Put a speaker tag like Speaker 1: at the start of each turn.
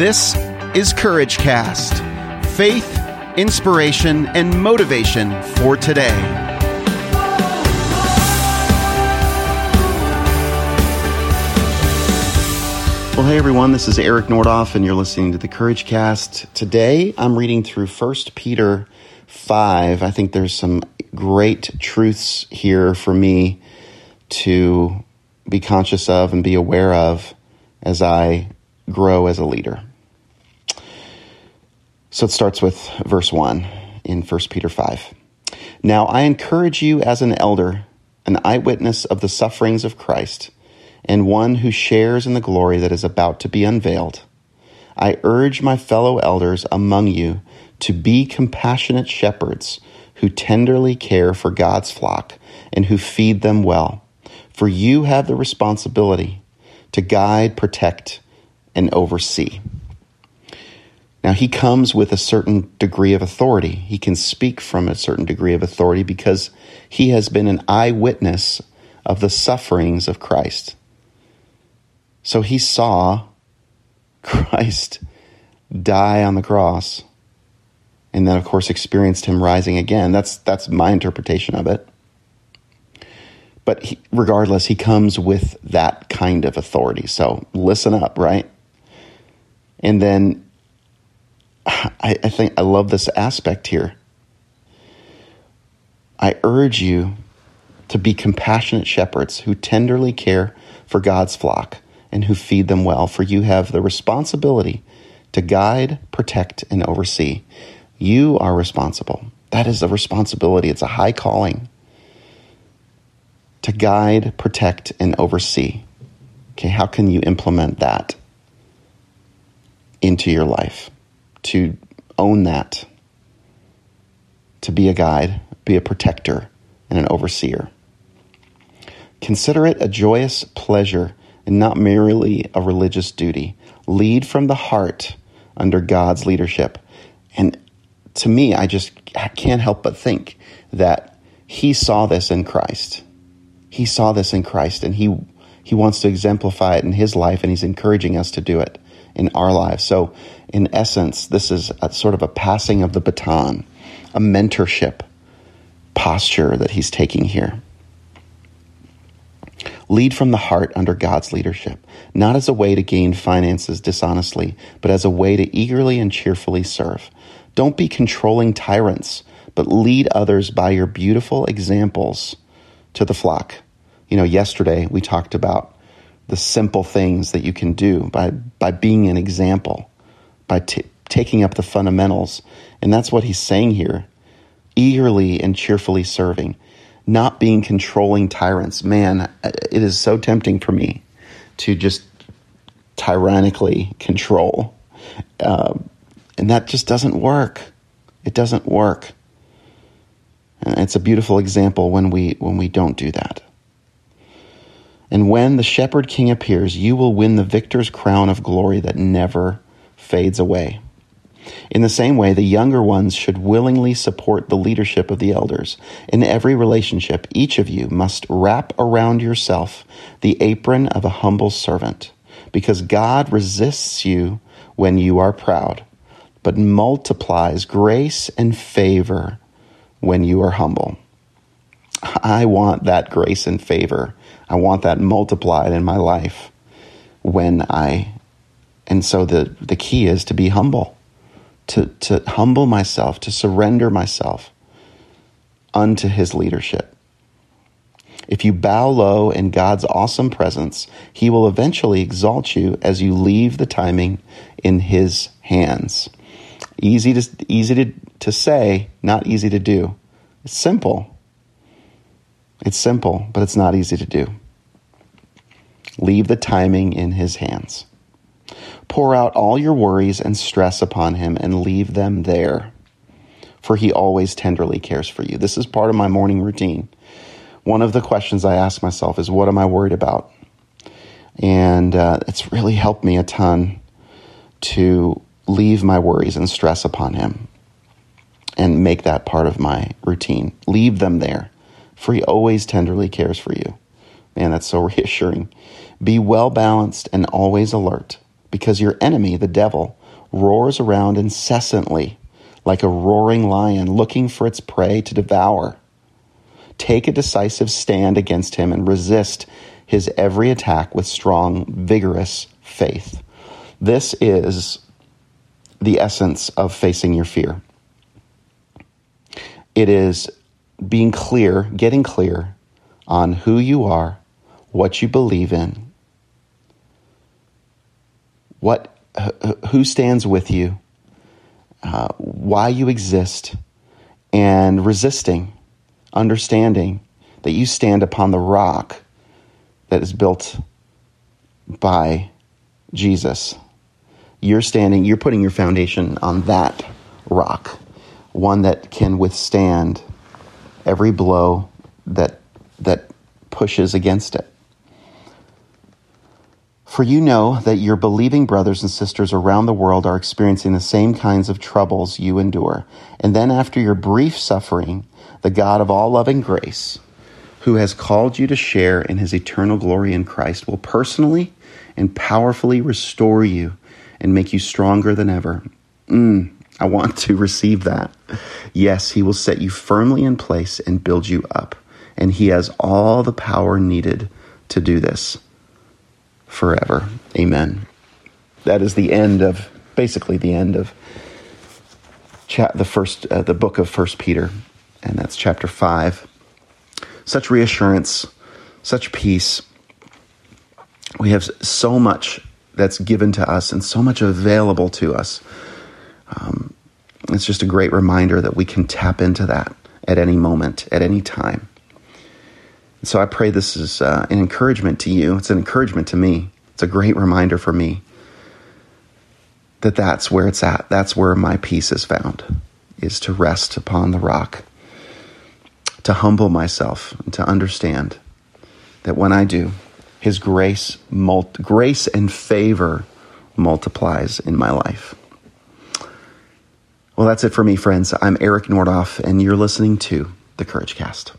Speaker 1: This is Courage Cast faith, inspiration, and motivation for today. Well, hey everyone, this is Eric Nordoff, and you're listening to the Courage Cast. Today I'm reading through 1 Peter 5. I think there's some great truths here for me to be conscious of and be aware of as I grow as a leader. So it starts with verse 1 in 1 Peter 5. Now I encourage you as an elder, an eyewitness of the sufferings of Christ, and one who shares in the glory that is about to be unveiled. I urge my fellow elders among you to be compassionate shepherds who tenderly care for God's flock and who feed them well. For you have the responsibility to guide, protect, and oversee. Now, he comes with a certain degree of authority. He can speak from a certain degree of authority because he has been an eyewitness of the sufferings of Christ. So he saw Christ die on the cross and then of course experienced him rising again. That's that's my interpretation of it. But he, regardless, he comes with that kind of authority. So listen up, right? And then I, I think I love this aspect here. I urge you to be compassionate shepherds who tenderly care for God's flock and who feed them well, for you have the responsibility to guide, protect, and oversee. You are responsible. That is a responsibility, it's a high calling to guide, protect, and oversee. Okay, how can you implement that into your life? To own that, to be a guide, be a protector, and an overseer. Consider it a joyous pleasure and not merely a religious duty. Lead from the heart under God's leadership. And to me, I just can't help but think that he saw this in Christ. He saw this in Christ and he he wants to exemplify it in his life and he's encouraging us to do it in our lives. So in essence, this is sort of a passing of the baton, a mentorship posture that he's taking here. Lead from the heart under God's leadership, not as a way to gain finances dishonestly, but as a way to eagerly and cheerfully serve. Don't be controlling tyrants, but lead others by your beautiful examples to the flock. You know, yesterday we talked about the simple things that you can do by, by being an example, by t- taking up the fundamentals. And that's what he's saying here eagerly and cheerfully serving, not being controlling tyrants. Man, it is so tempting for me to just tyrannically control. Uh, and that just doesn't work. It doesn't work. And it's a beautiful example when we when we don't do that. And when the shepherd king appears, you will win the victor's crown of glory that never fades away. In the same way, the younger ones should willingly support the leadership of the elders. In every relationship, each of you must wrap around yourself the apron of a humble servant, because God resists you when you are proud but multiplies grace and favor when you are humble. I want that grace and favor. I want that multiplied in my life when I, and so the, the key is to be humble, to, to humble myself, to surrender myself unto his leadership. If you bow low in God's awesome presence, he will eventually exalt you as you leave the timing in his hands. Easy to easy to, to say, not easy to do. It's simple. It's simple, but it's not easy to do. Leave the timing in his hands. Pour out all your worries and stress upon him and leave them there, for he always tenderly cares for you. This is part of my morning routine. One of the questions I ask myself is, What am I worried about? And uh, it's really helped me a ton to leave my worries and stress upon Him and make that part of my routine. Leave them there, for He always tenderly cares for you. Man, that's so reassuring. Be well balanced and always alert. because your enemy, the devil, roars around incessantly like a roaring lion looking for its prey to devour. Take a decisive stand against him and resist his every attack with strong, vigorous faith. This is the essence of facing your fear. It is being clear, getting clear on who you are, what you believe in, what who stands with you, uh, why you exist, and resisting, understanding that you stand upon the rock that is built by Jesus. You're standing, you're putting your foundation on that rock, one that can withstand every blow that that pushes against it. For you know that your believing brothers and sisters around the world are experiencing the same kinds of troubles you endure. And then, after your brief suffering, the God of all loving grace, who has called you to share in his eternal glory in Christ, will personally and powerfully restore you and make you stronger than ever. Mm, I want to receive that. Yes, he will set you firmly in place and build you up. And he has all the power needed to do this forever. Amen. That is the end of basically the end of the first uh, the book of First Peter, and that's chapter five. Such reassurance, such peace. We have so much that's given to us and so much available to us. Um, it's just a great reminder that we can tap into that at any moment, at any time. So I pray this is uh, an encouragement to you. It's an encouragement to me. It's a great reminder for me that that's where it's at. That's where my peace is found, is to rest upon the rock, to humble myself, and to understand that when I do, His grace, grace and favor multiplies in my life. Well, that's it for me, friends. I'm Eric Nordoff, and you're listening to the Courage Cast.